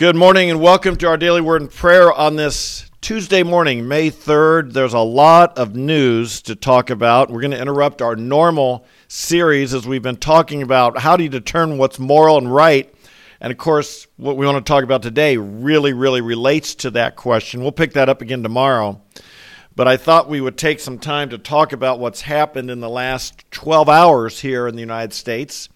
Good morning and welcome to our daily word and prayer on this Tuesday morning, May 3rd. There's a lot of news to talk about. We're going to interrupt our normal series as we've been talking about how do you determine what's moral and right. And of course, what we want to talk about today really, really relates to that question. We'll pick that up again tomorrow. But I thought we would take some time to talk about what's happened in the last 12 hours here in the United States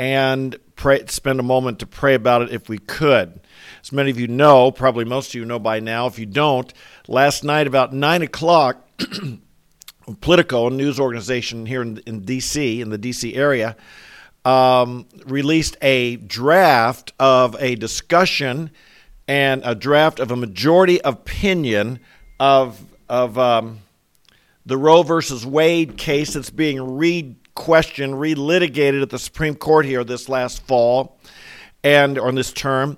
and pray, spend a moment to pray about it if we could. As many of you know, probably most of you know by now, if you don't, last night about 9 o'clock, Politico, a news organization here in, in D.C., in the D.C. area, um, released a draft of a discussion and a draft of a majority opinion of of um, the Roe versus Wade case that's being re-questioned, re-litigated at the Supreme Court here this last fall, and on this term,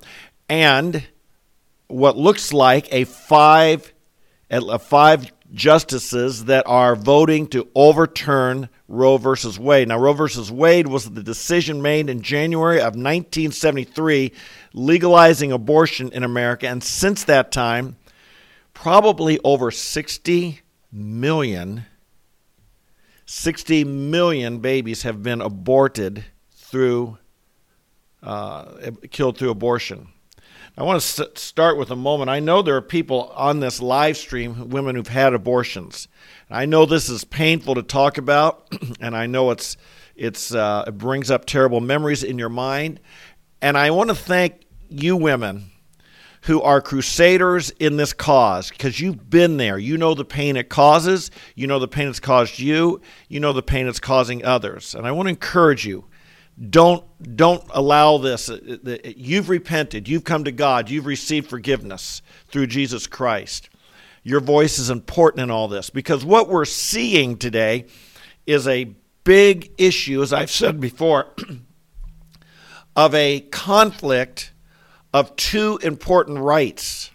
and what looks like a five, a five justices that are voting to overturn Roe versus Wade. Now, Roe versus Wade was the decision made in January of 1973 legalizing abortion in America, and since that time, probably over 60 million 60 million babies have been aborted through uh, killed through abortion. I want to start with a moment. I know there are people on this live stream, women who've had abortions. I know this is painful to talk about, and I know it's it's uh, it brings up terrible memories in your mind. And I want to thank you, women, who are crusaders in this cause because you've been there. You know the pain it causes. You know the pain it's caused you. You know the pain it's causing others. And I want to encourage you don't don't allow this uh, uh, you've repented you've come to god you've received forgiveness through jesus christ your voice is important in all this because what we're seeing today is a big issue as i've said before of a conflict of two important rights.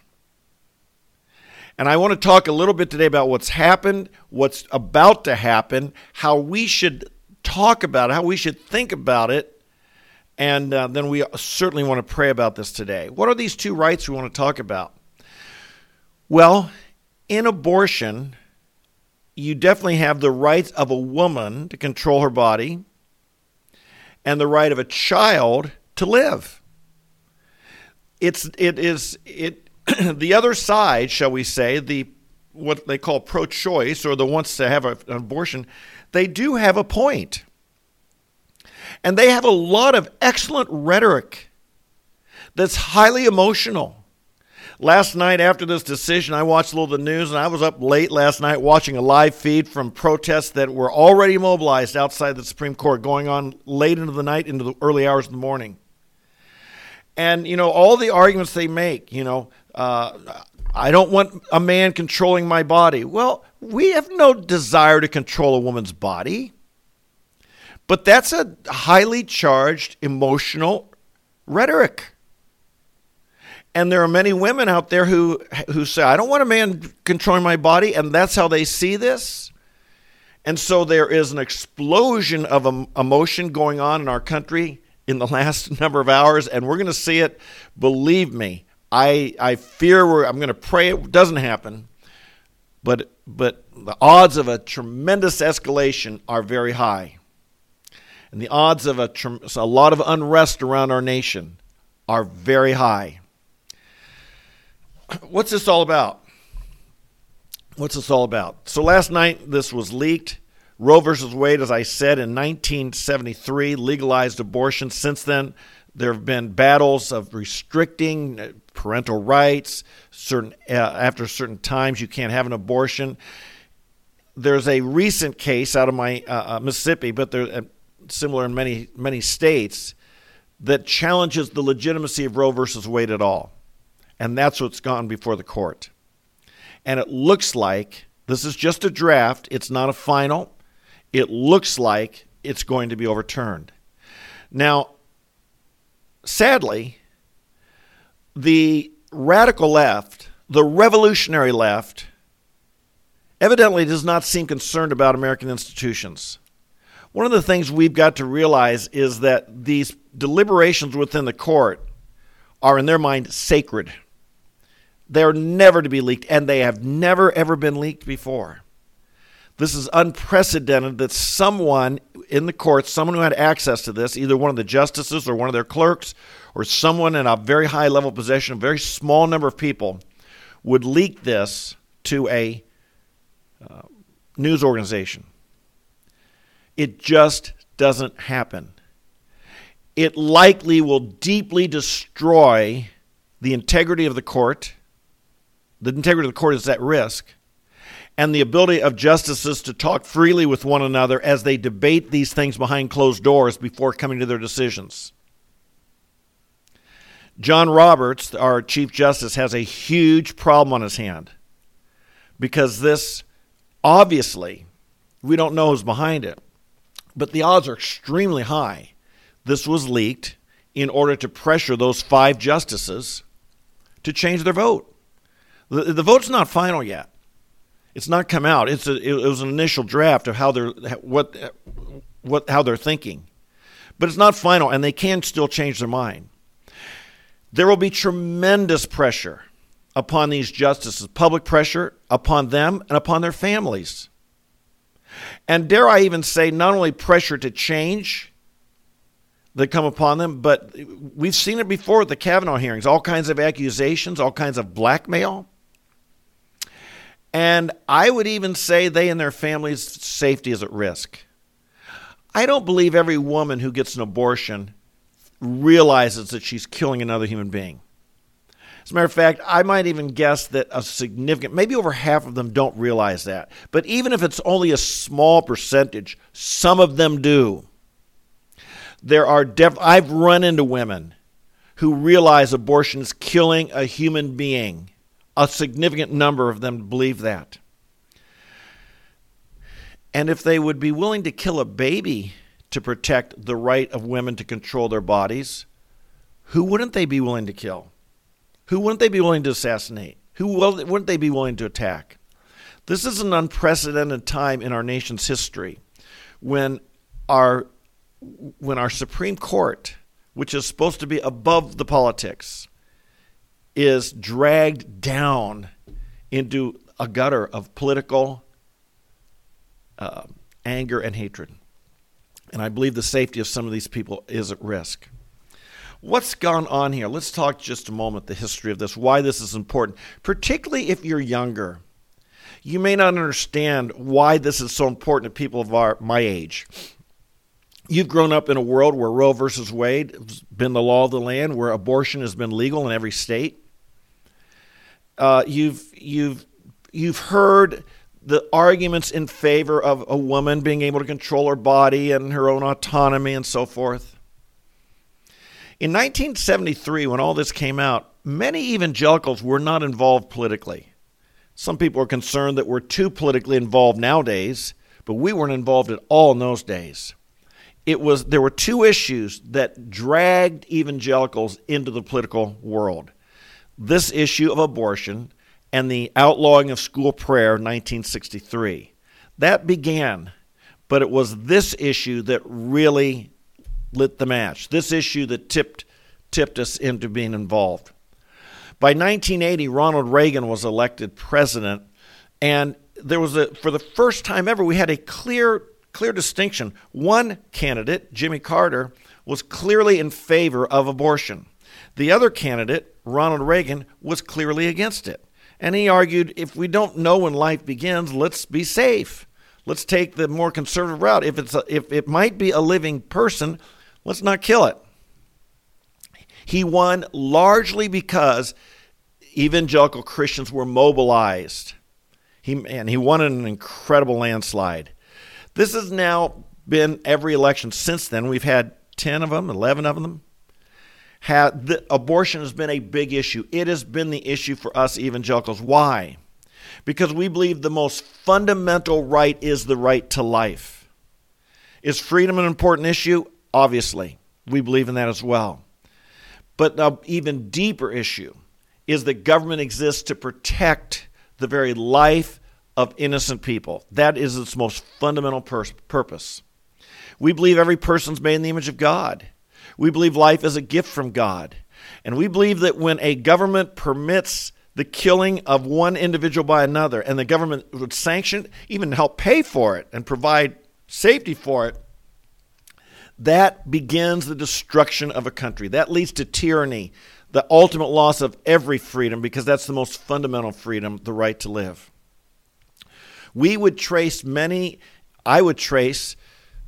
And I want to talk a little bit today about what's happened, what's about to happen, how we should talk about it, how we should think about it, and uh, then we certainly want to pray about this today. What are these two rights we want to talk about? Well, in abortion, you definitely have the right of a woman to control her body and the right of a child to live it's it is it the other side, shall we say, the what they call pro-choice or the wants to have a, an abortion, they do have a point. And they have a lot of excellent rhetoric that's highly emotional. Last night after this decision, I watched a little of the news and I was up late last night watching a live feed from protests that were already mobilized outside the Supreme Court going on late into the night into the early hours of the morning. And, you know, all the arguments they make, you know, uh, I don't want a man controlling my body. Well, we have no desire to control a woman's body. But that's a highly charged emotional rhetoric. And there are many women out there who who say, "I don't want a man controlling my body," and that's how they see this. And so there is an explosion of emotion going on in our country in the last number of hours, and we're going to see it. Believe me, I I fear we're, I'm going to pray it doesn't happen, but but the odds of a tremendous escalation are very high, and the odds of a a lot of unrest around our nation are very high. What's this all about? What's this all about? So last night this was leaked. Roe versus Wade, as I said, in 1973 legalized abortion. Since then, there have been battles of restricting uh, parental rights. Certain uh, after certain times, you can't have an abortion. There's a recent case out of my uh, uh Mississippi, but they're uh, similar in many many states that challenges the legitimacy of Roe versus Wade at all, and that's what's gone before the court. And it looks like this is just a draft; it's not a final it looks like it's going to be overturned. Now, sadly, the radical left, the revolutionary left, evidently does not seem concerned about American institutions. One of the things we've got to realize is that these deliberations within the court are in their mind sacred. They're never to be leaked, and they have never, ever been leaked before. This is unprecedented that someone in the court, someone who had access to this, either one of the justices or one of their clerks, or someone in a very high level position, a very small number of people, would leak this to a uh, news organization. It just doesn't happen. It likely will deeply destroy the integrity of the court. The integrity of the court is at risk. And the ability of justices to talk freely with one another as they debate these things behind closed doors before coming to their decisions. John Roberts, our Chief Justice, has a huge problem on his hand because this obviously, we don't know who's behind it, but the odds are extremely high. This was leaked in order to pressure those five justices to change their vote. The, the vote's not final yet. It's not come out. It's a, it was an initial draft of how they're what what how they're thinking, but it's not final, and they can still change their mind. There will be tremendous pressure upon these justices, public pressure upon them and upon their families. And dare I even say, not only pressure to change that come upon them, but we've seen it before at the Kavanaugh hearings all kinds of accusations, all kinds of blackmail. And I would even say they and their families' safety is at risk. I don't believe every woman who gets an abortion realizes that she's killing another human being. As a matter of fact, I might even guess that a significant, maybe over half of them don't realize that. But even if it's only a small percentage, some of them do. There are def- I've run into women who realize abortion is killing a human being. A significant number of them believe that. And if they would be willing to kill a baby to protect the right of women to control their bodies, who wouldn't they be willing to kill? Who wouldn't they be willing to assassinate? Who wouldn't they be willing to attack? This is an unprecedented time in our nation's history when our when our Supreme Court, which is supposed to be above the politics, is dragged down into a gutter of political uh, anger and hatred. And I believe the safety of some of these people is at risk. What's gone on here? Let's talk just a moment the history of this, why this is important, particularly if you're younger. You may not understand why this is so important to people of our, my age. You've grown up in a world where Roe versus Wade has been the law of the land, where abortion has been legal in every state. Uh, you've you've you've heard the arguments in favor of a woman being able to control her body and her own autonomy and so forth. In 1973, when all this came out, many evangelicals were not involved politically. Some people are concerned that we're too politically involved nowadays, but we weren't involved at all in those days. It was there were two issues that dragged evangelicals into the political world. This issue of abortion and the outlawing of school prayer in 1963. That began, but it was this issue that really lit the match. This issue that tipped tipped us into being involved. By 1980, Ronald Reagan was elected president, and there was a for the first time ever we had a clear clear distinction. One candidate, Jimmy Carter, was clearly in favor of abortion. The other candidate, Ronald Reagan, was clearly against it. And he argued if we don't know when life begins, let's be safe. Let's take the more conservative route. If it's a, if it might be a living person, Let's not kill it. He won largely because evangelical Christians were mobilized. He, and he won an incredible landslide. This has now been every election since then. We've had 10 of them, 11 of them. Had, the, abortion has been a big issue. It has been the issue for us evangelicals. Why? Because we believe the most fundamental right is the right to life. Is freedom an important issue? Obviously, we believe in that as well. But an even deeper issue is that government exists to protect the very life of innocent people. That is its most fundamental pur- purpose. We believe every person's made in the image of God. We believe life is a gift from God. And we believe that when a government permits the killing of one individual by another, and the government would sanction, even help pay for it and provide safety for it, that begins the destruction of a country. That leads to tyranny, the ultimate loss of every freedom, because that's the most fundamental freedom, the right to live. We would trace many, I would trace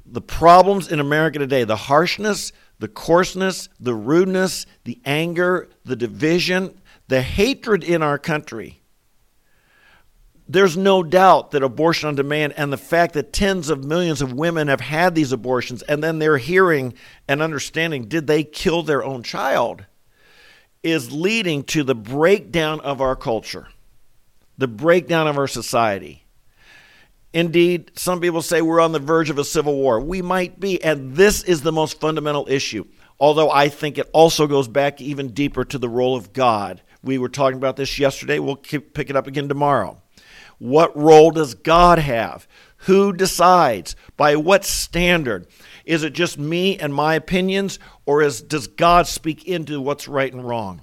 the problems in America today, the harshness, the coarseness, the rudeness, the anger, the division, the hatred in our country. There's no doubt that abortion on demand and the fact that tens of millions of women have had these abortions and then they're hearing and understanding did they kill their own child is leading to the breakdown of our culture, the breakdown of our society. Indeed, some people say we're on the verge of a civil war. We might be, and this is the most fundamental issue. Although I think it also goes back even deeper to the role of God. We were talking about this yesterday. We'll pick it up again tomorrow. What role does God have? Who decides? By what standard? Is it just me and my opinions, or is, does God speak into what's right and wrong?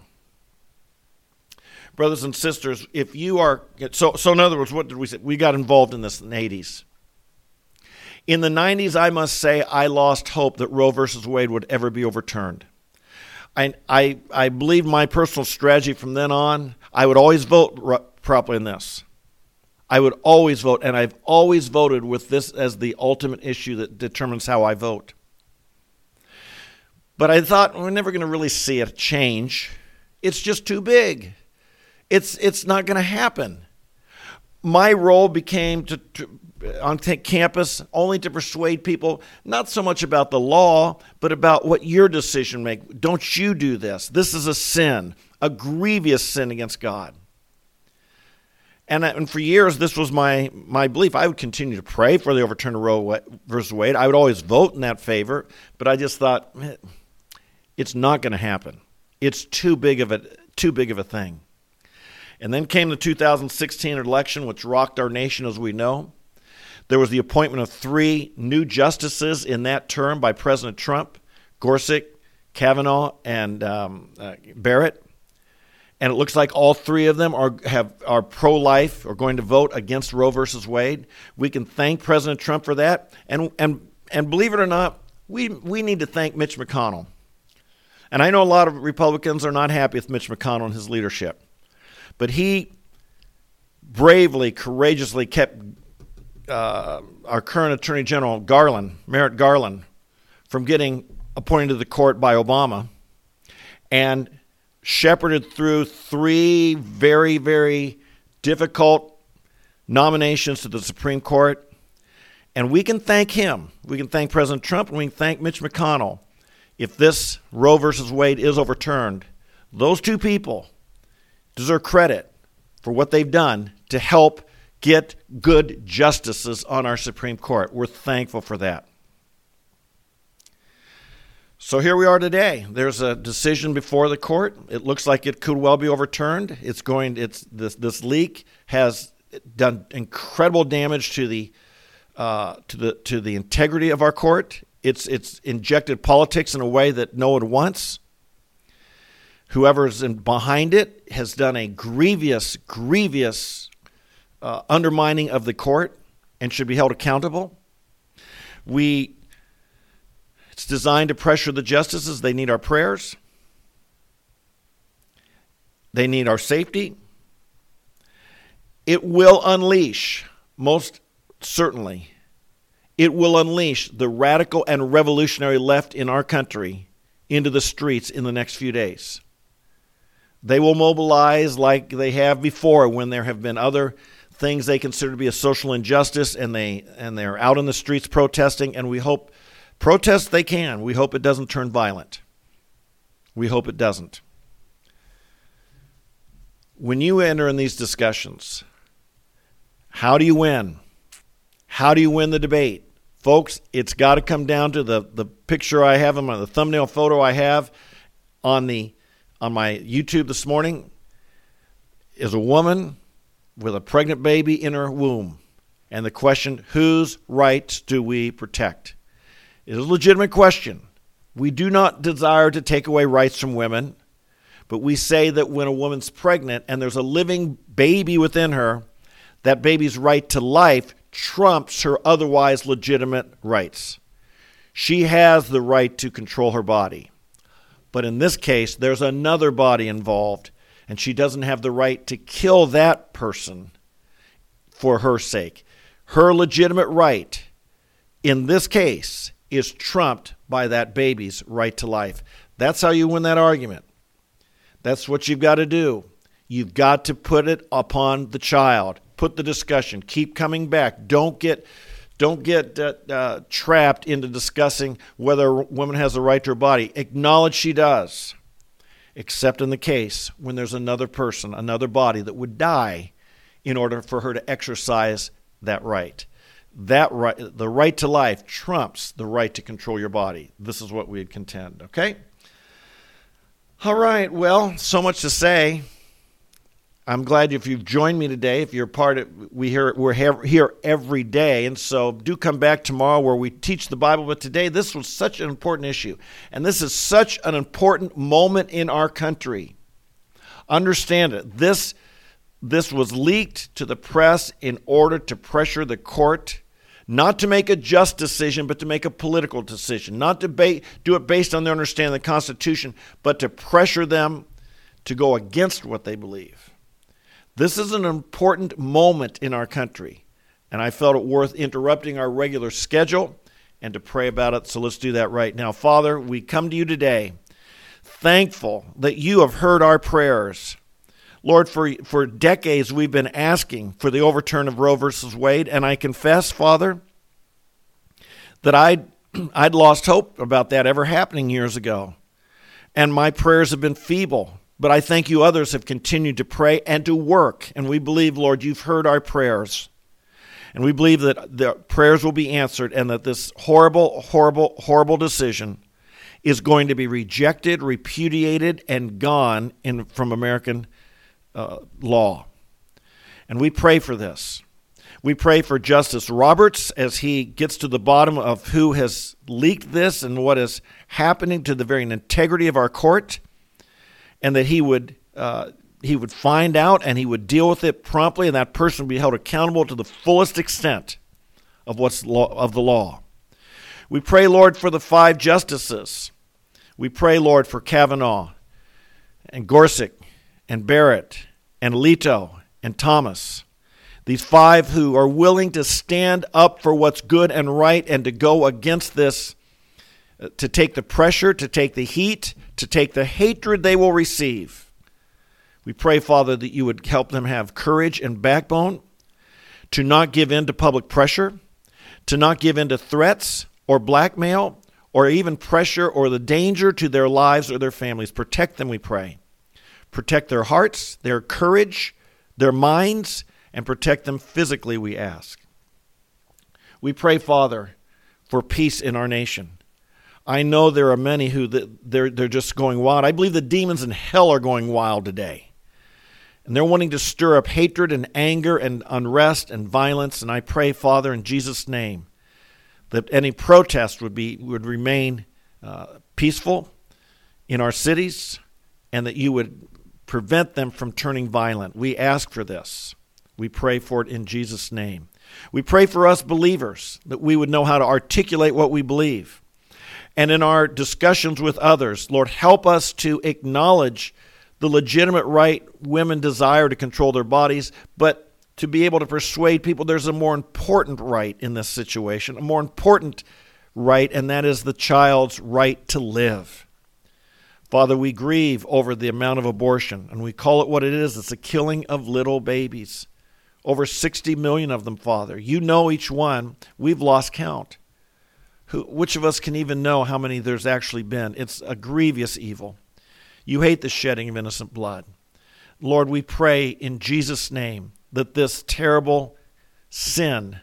Brothers and sisters, if you are so so in other words, what did we say? We got involved in this in the 80s. In the 90s, I must say I lost hope that Roe versus Wade would ever be overturned. I, I, I believe my personal strategy from then on, I would always vote properly in this. I would always vote, and I've always voted with this as the ultimate issue that determines how I vote. But I thought we're never going to really see a change. It's just too big. It's it's not going to happen. My role became to, to on campus only to persuade people not so much about the law, but about what your decision make. Don't you do this? This is a sin, a grievous sin against God. And, uh, and for years, this was my, my belief. I would continue to pray for the overturn of Roe versus Wade. I would always vote in that favor, but I just thought eh, it's not going to happen. It's too big of a too big of a thing. And then came the 2016 election, which rocked our nation as we know. There was the appointment of three new justices in that term by President Trump Gorsuch, Kavanaugh, and um, uh, Barrett. And it looks like all three of them are, have, are pro life, or going to vote against Roe versus Wade. We can thank President Trump for that. And, and, and believe it or not, we, we need to thank Mitch McConnell. And I know a lot of Republicans are not happy with Mitch McConnell and his leadership. But he bravely, courageously kept uh, our current Attorney General, Garland, Merrick Garland, from getting appointed to the court by Obama and shepherded through three very, very difficult nominations to the Supreme Court. And we can thank him. We can thank President Trump and we can thank Mitch McConnell if this Roe versus Wade is overturned. Those two people deserve credit for what they've done to help get good justices on our Supreme Court. We're thankful for that. So here we are today. There's a decision before the court. It looks like it could well be overturned. It's going. It's this this leak has done incredible damage to the uh, to the to the integrity of our court. It's it's injected politics in a way that no one wants. Whoever's in, behind it has done a grievous, grievous uh, undermining of the court and should be held accountable. We, it's designed to pressure the justices. They need our prayers. They need our safety. It will unleash, most certainly, it will unleash the radical and revolutionary left in our country into the streets in the next few days. They will mobilize like they have before when there have been other things they consider to be a social injustice and they and they're out in the streets protesting and we hope protest they can. We hope it doesn't turn violent. We hope it doesn't. When you enter in these discussions, how do you win? How do you win the debate? Folks, it's got to come down to the, the picture I have on the thumbnail photo I have on the on my YouTube this morning is a woman with a pregnant baby in her womb. And the question, whose rights do we protect? Is a legitimate question. We do not desire to take away rights from women. But we say that when a woman's pregnant and there's a living baby within her, that baby's right to life trumps her otherwise legitimate rights. She has the right to control her body. But in this case, there's another body involved, and she doesn't have the right to kill that person for her sake. Her legitimate right in this case is trumped by that baby's right to life. That's how you win that argument. That's what you've got to do. You've got to put it upon the child. Put the discussion. Keep coming back. Don't get don't get uh, uh, trapped into discussing whether a woman has a right to her body. Acknowledge she does, except in the case when there's another person, another body that would die in order for her to exercise that right. That right, the right to life trumps the right to control your body. This is what we'd contend. Okay. All right. Well, so much to say. I'm glad if you've joined me today. If you're part of, we hear we're here every day, and so do come back tomorrow where we teach the Bible. But today, this was such an important issue, and this is such an important moment in our country. Understand it. This this was leaked to the press in order to pressure the court not to make a just decision, but to make a political decision, not to ba- do it based on their understanding of the Constitution, but to pressure them to go against what they believe. This is an important moment in our country, and I felt it worth interrupting our regular schedule and to pray about it. So let's do that right now. Father, we come to you today thankful that you have heard our prayers. Lord, for, for decades we've been asking for the overturn of Roe versus Wade, and I confess, Father, that I'd, I'd lost hope about that ever happening years ago. And my prayers have been feeble but I thank you, others have continued to pray and to work. And we believe, Lord, you've heard our prayers. And we believe that the prayers will be answered and that this horrible, horrible, horrible decision is going to be rejected, repudiated, and gone in, from American uh, law. And we pray for this. We pray for Justice Roberts as he gets to the bottom of who has leaked this and what is happening to the very integrity of our court and that he would uh, he would find out and he would deal with it promptly, and that person would be held accountable to the fullest extent of what's law, of the law. We pray, Lord, for the five justices. We pray, Lord, for Kavanaugh and Gorsuch and Barrett and Alito and Thomas. These five who are willing to stand up for what's good and right and to go against this, to take the pressure, to take the heat, to take the hatred they will receive. We pray, Father, that you would help them have courage and backbone to not give in to public pressure, to not give in to threats or blackmail or even pressure or the danger to their lives or their families. Protect them, we pray. Protect their hearts, their courage, their minds, and protect them physically, we ask. We pray, Father, for peace in our nation. I know there are many who they're they're just going wild. I believe the demons in hell are going wild today. And they're wanting to stir up hatred and anger and unrest and violence. And I pray, Father, in Jesus' name, that any protest would be would remain uh, peaceful in our cities, and that you would prevent them from turning violent. We ask for this. We pray for it in Jesus' name. We pray for us believers that we would know how to articulate what we believe and in our discussions with others. Lord, help us to acknowledge the legitimate right women desire to control their bodies, but to be able to persuade people there's a more important right in this situation, a more important right, and that is the child's right to live. Father, we grieve over the amount of abortion, and we call it what it is it's a killing of little babies. Over 60 million of them, Father. You know each one. We've lost count. Who, which of us can even know how many there's actually been? It's a grievous evil. You hate the shedding of innocent blood. Lord, we pray in Jesus' name that this terrible sin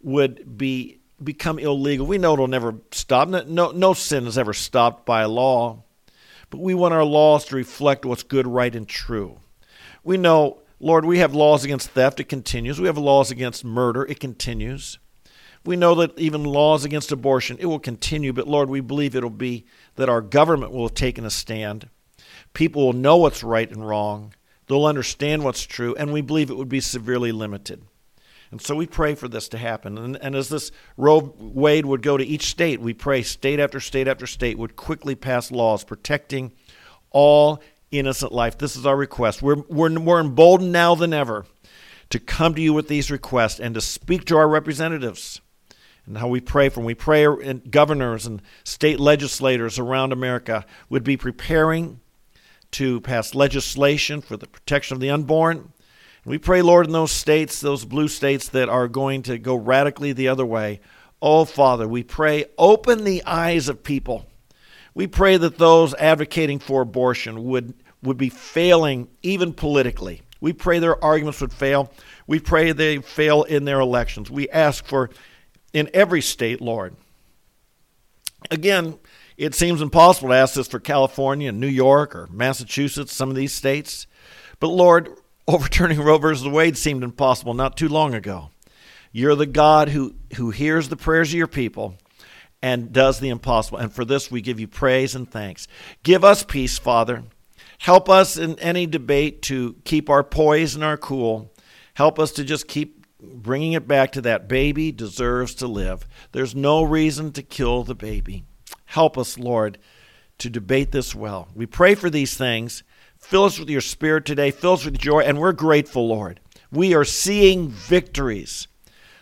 would be become illegal. We know it'll never stop. No, no sin is ever stopped by law, but we want our laws to reflect what's good, right, and true. We know, Lord, we have laws against theft. It continues. We have laws against murder. It continues. We know that even laws against abortion, it will continue, but Lord, we believe it'll be that our government will have taken a stand. People will know what's right and wrong. They'll understand what's true, and we believe it would be severely limited. And so we pray for this to happen. And, and, as this Roe Wade would go to each state, we pray state after state after state would quickly pass laws protecting all innocent life. This is our request. We're, we're more emboldened now than ever to come to you with these requests and to speak to our representatives and how we pray for them. We pray and governors and state legislators around America would be preparing to pass legislation for the protection of the unborn. We pray, Lord, in those states, those blue states that are going to go radically the other way. Oh, Father, we pray, open the eyes of people. We pray that those advocating for abortion would, would be failing even politically. We pray their arguments would fail. We pray they fail in their elections. We ask for in every state, Lord. Again, it seems impossible to ask this for California and New York or Massachusetts, some of these states. But Lord, overturning Roe versus Wade seemed impossible not too long ago. You're the God who, who hears the prayers of your people and does the impossible. And for this, we give you praise and thanks. Give us peace, Father. Help us in any debate to keep our poise and our cool. Help us to just keep bringing it back to that baby deserves to live. There's no reason to kill the baby. Help us, Lord, to debate this well. We pray for these things. Fill us with your spirit today. Fill us with joy. And we're grateful, Lord. We are seeing victories.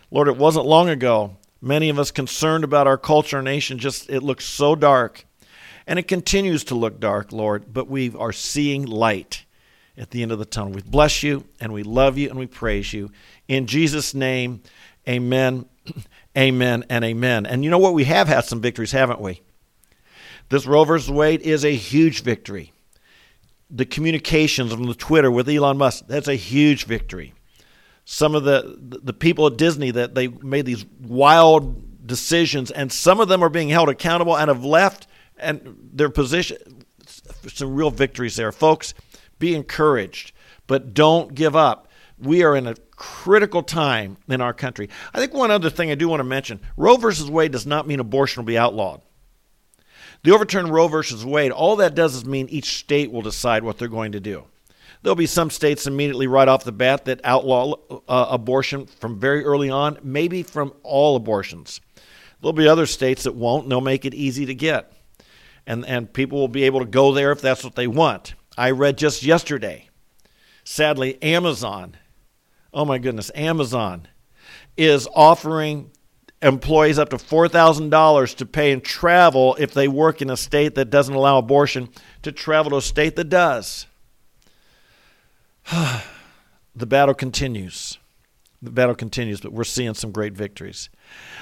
Lord, it wasn't long ago. Many of us concerned about our culture and nation, just it looks so dark. And it continues to look dark, Lord, but we are seeing light at the end of the tunnel. We bless you and we love you and we praise you. In Jesus' name, amen, amen, and amen. And you know what? We have had some victories, haven't we? This versus Wade is a huge victory. The communications on the Twitter with Elon Musk, that's a huge victory. Some of the, the people at Disney that they made these wild decisions, and some of them are being held accountable and have left and their position. Some real victories there. Folks, be encouraged, but don't give up. We are in a critical time in our country. I think one other thing I do want to mention Roe versus Wade does not mean abortion will be outlawed. The overturned Roe versus Wade, all that does is mean each state will decide what they're going to do. There'll be some states immediately right off the bat that outlaw uh, abortion from very early on, maybe from all abortions. There'll be other states that won't, and they'll make it easy to get. And, and people will be able to go there if that's what they want. I read just yesterday, sadly, Amazon, oh my goodness, Amazon is offering employees up to $4,000 to pay and travel if they work in a state that doesn't allow abortion to travel to a state that does. the battle continues. The battle continues, but we're seeing some great victories.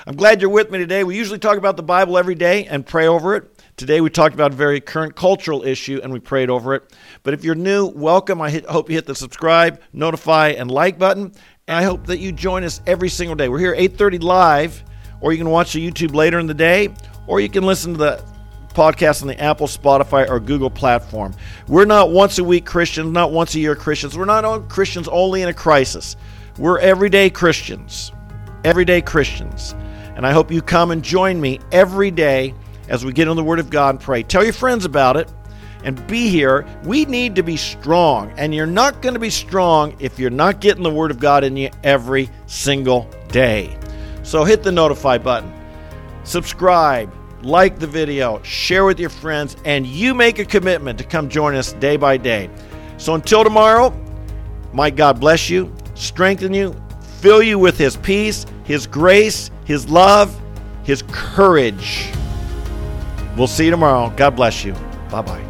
I'm glad you're with me today. We usually talk about the Bible every day and pray over it. Today we talked about a very current cultural issue and we prayed over it. But if you're new, welcome. I hope you hit the subscribe, notify, and like button. And I hope that you join us every single day. We're here 8:30 live or you can watch the YouTube later in the day, or you can listen to the podcast on the Apple, Spotify, or Google platform. We're not once a week Christians, not once a year Christians. We're not Christians only in a crisis. We're everyday Christians. Everyday Christians. And I hope you come and join me every day as we get in the Word of God and pray. Tell your friends about it and be here. We need to be strong. And you're not going to be strong if you're not getting the Word of God in you every single day. So hit the notify button, subscribe, like the video, share with your friends, and you make a commitment to come join us day by day. So until tomorrow, my God bless you, strengthen you, fill you with His peace, His grace, His love, His courage. We'll see you tomorrow. God bless you. Bye bye.